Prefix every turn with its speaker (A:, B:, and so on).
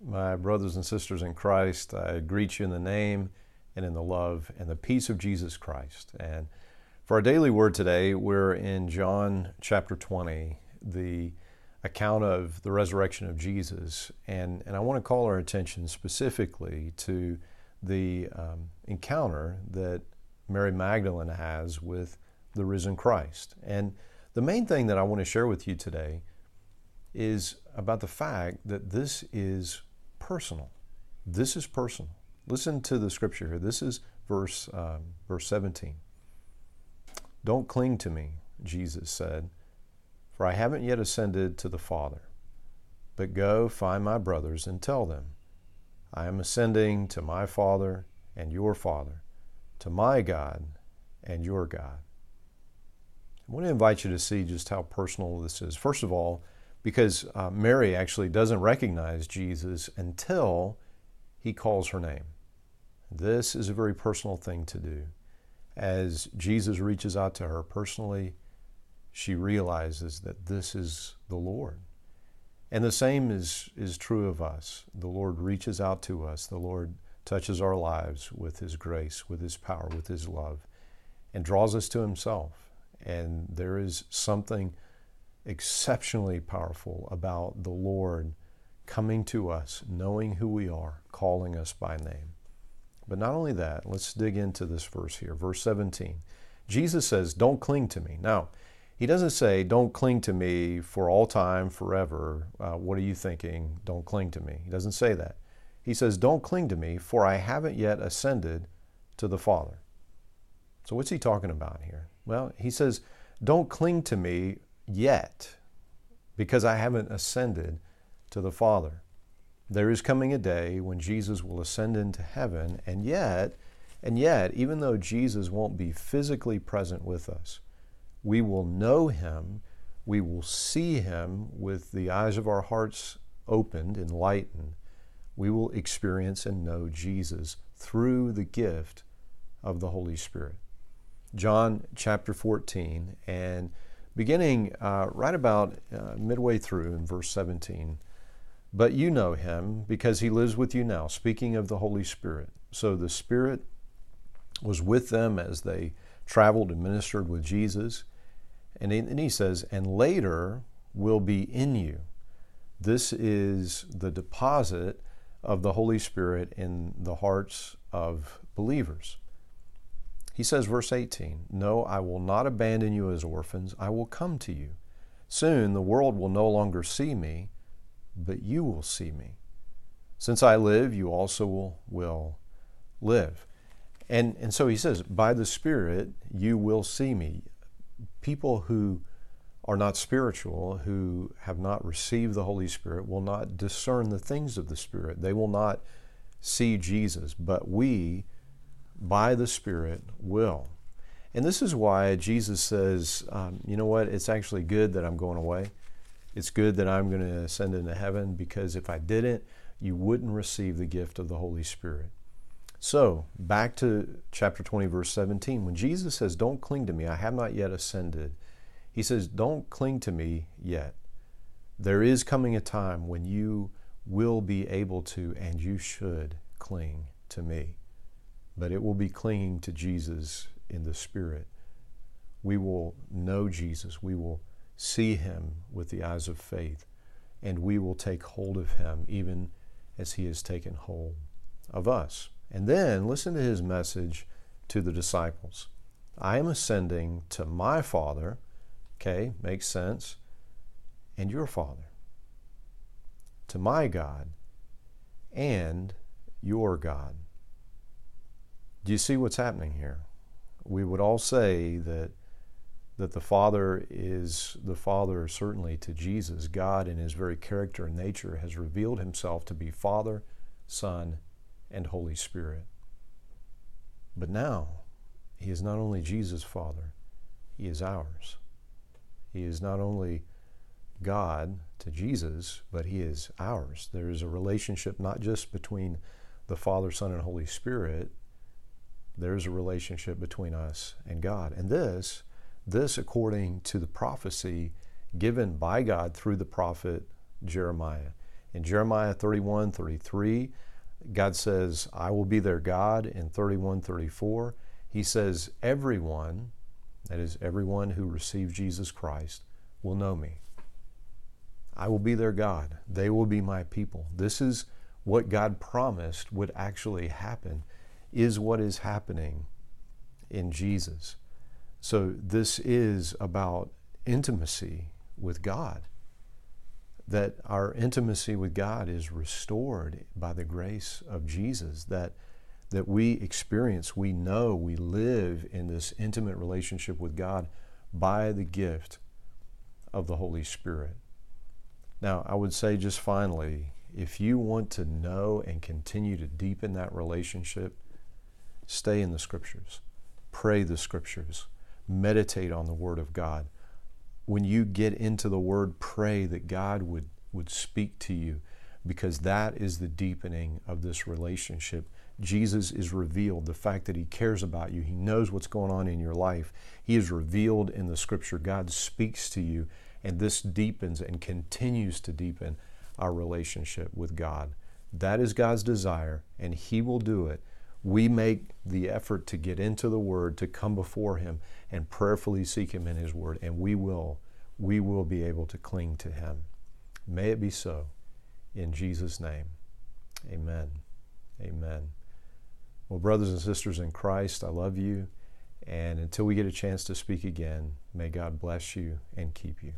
A: My brothers and sisters in Christ, I greet you in the name and in the love and the peace of Jesus Christ. And for our daily word today, we're in John chapter 20, the account of the resurrection of Jesus. And, and I want to call our attention specifically to the um, encounter that Mary Magdalene has with the risen Christ. And the main thing that I want to share with you today is about the fact that this is personal. This is personal. Listen to the scripture here. This is verse, um, verse 17. Don't cling to me, Jesus said, for I haven't yet ascended to the Father. But go find my brothers and tell them, I am ascending to my Father and your Father, to my God and your God. I want to invite you to see just how personal this is. First of all, because uh, Mary actually doesn't recognize Jesus until he calls her name. This is a very personal thing to do. As Jesus reaches out to her personally, she realizes that this is the Lord. And the same is, is true of us. The Lord reaches out to us. The Lord touches our lives with His grace, with His power, with His love, and draws us to Himself. And there is something exceptionally powerful about the Lord coming to us, knowing who we are, calling us by name. But not only that, let's dig into this verse here, verse 17. Jesus says, Don't cling to me. Now, he doesn't say, Don't cling to me for all time, forever. Uh, what are you thinking? Don't cling to me. He doesn't say that. He says, Don't cling to me, for I haven't yet ascended to the Father. So, what's he talking about here? Well, he says, Don't cling to me yet because I haven't ascended to the Father. There is coming a day when Jesus will ascend into heaven, and yet, and yet, even though Jesus won't be physically present with us, we will know him, we will see him with the eyes of our hearts opened, enlightened. We will experience and know Jesus through the gift of the Holy Spirit. John chapter 14 and beginning uh, right about uh, midway through in verse 17. But you know him because he lives with you now, speaking of the Holy Spirit. So the Spirit was with them as they traveled and ministered with Jesus. And he, and he says, and later will be in you. This is the deposit of the Holy Spirit in the hearts of believers. He says, verse 18, No, I will not abandon you as orphans. I will come to you. Soon the world will no longer see me, but you will see me. Since I live, you also will, will live. And, and so he says, By the Spirit, you will see me. People who are not spiritual, who have not received the Holy Spirit, will not discern the things of the Spirit. They will not see Jesus. But we, by the Spirit will. And this is why Jesus says, um, you know what, it's actually good that I'm going away. It's good that I'm going to ascend into heaven because if I didn't, you wouldn't receive the gift of the Holy Spirit. So, back to chapter 20, verse 17. When Jesus says, Don't cling to me, I have not yet ascended, he says, Don't cling to me yet. There is coming a time when you will be able to and you should cling to me but it will be clinging to Jesus in the Spirit. We will know Jesus. We will see Him with the eyes of faith, and we will take hold of Him even as He has taken hold of us. And then listen to His message to the disciples I am ascending to my Father, okay, makes sense, and your Father, to my God and your God. Do you see what's happening here? We would all say that that the Father is the Father certainly to Jesus. God in his very character and nature has revealed himself to be Father, Son, and Holy Spirit. But now, he is not only Jesus' Father, he is ours. He is not only God to Jesus, but he is ours. There is a relationship not just between the Father, Son, and Holy Spirit, there's a relationship between us and God. And this, this according to the prophecy given by God through the prophet Jeremiah. In Jeremiah 31 33, God says, I will be their God. In 31 34, He says, Everyone, that is, everyone who receives Jesus Christ, will know me. I will be their God. They will be my people. This is what God promised would actually happen, is what is happening in Jesus. So, this is about intimacy with God. That our intimacy with God is restored by the grace of Jesus, that, that we experience, we know, we live in this intimate relationship with God by the gift of the Holy Spirit. Now, I would say just finally, if you want to know and continue to deepen that relationship, stay in the Scriptures, pray the Scriptures, meditate on the Word of God. When you get into the Word, pray that God would, would speak to you because that is the deepening of this relationship. Jesus is revealed, the fact that He cares about you, He knows what's going on in your life. He is revealed in the Scripture. God speaks to you, and this deepens and continues to deepen our relationship with God. That is God's desire, and He will do it. We make the effort to get into the Word, to come before Him, and prayerfully seek Him in His Word, and we will. We will be able to cling to Him. May it be so. In Jesus' name, amen. Amen. Well, brothers and sisters in Christ, I love you. And until we get a chance to speak again, may God bless you and keep you.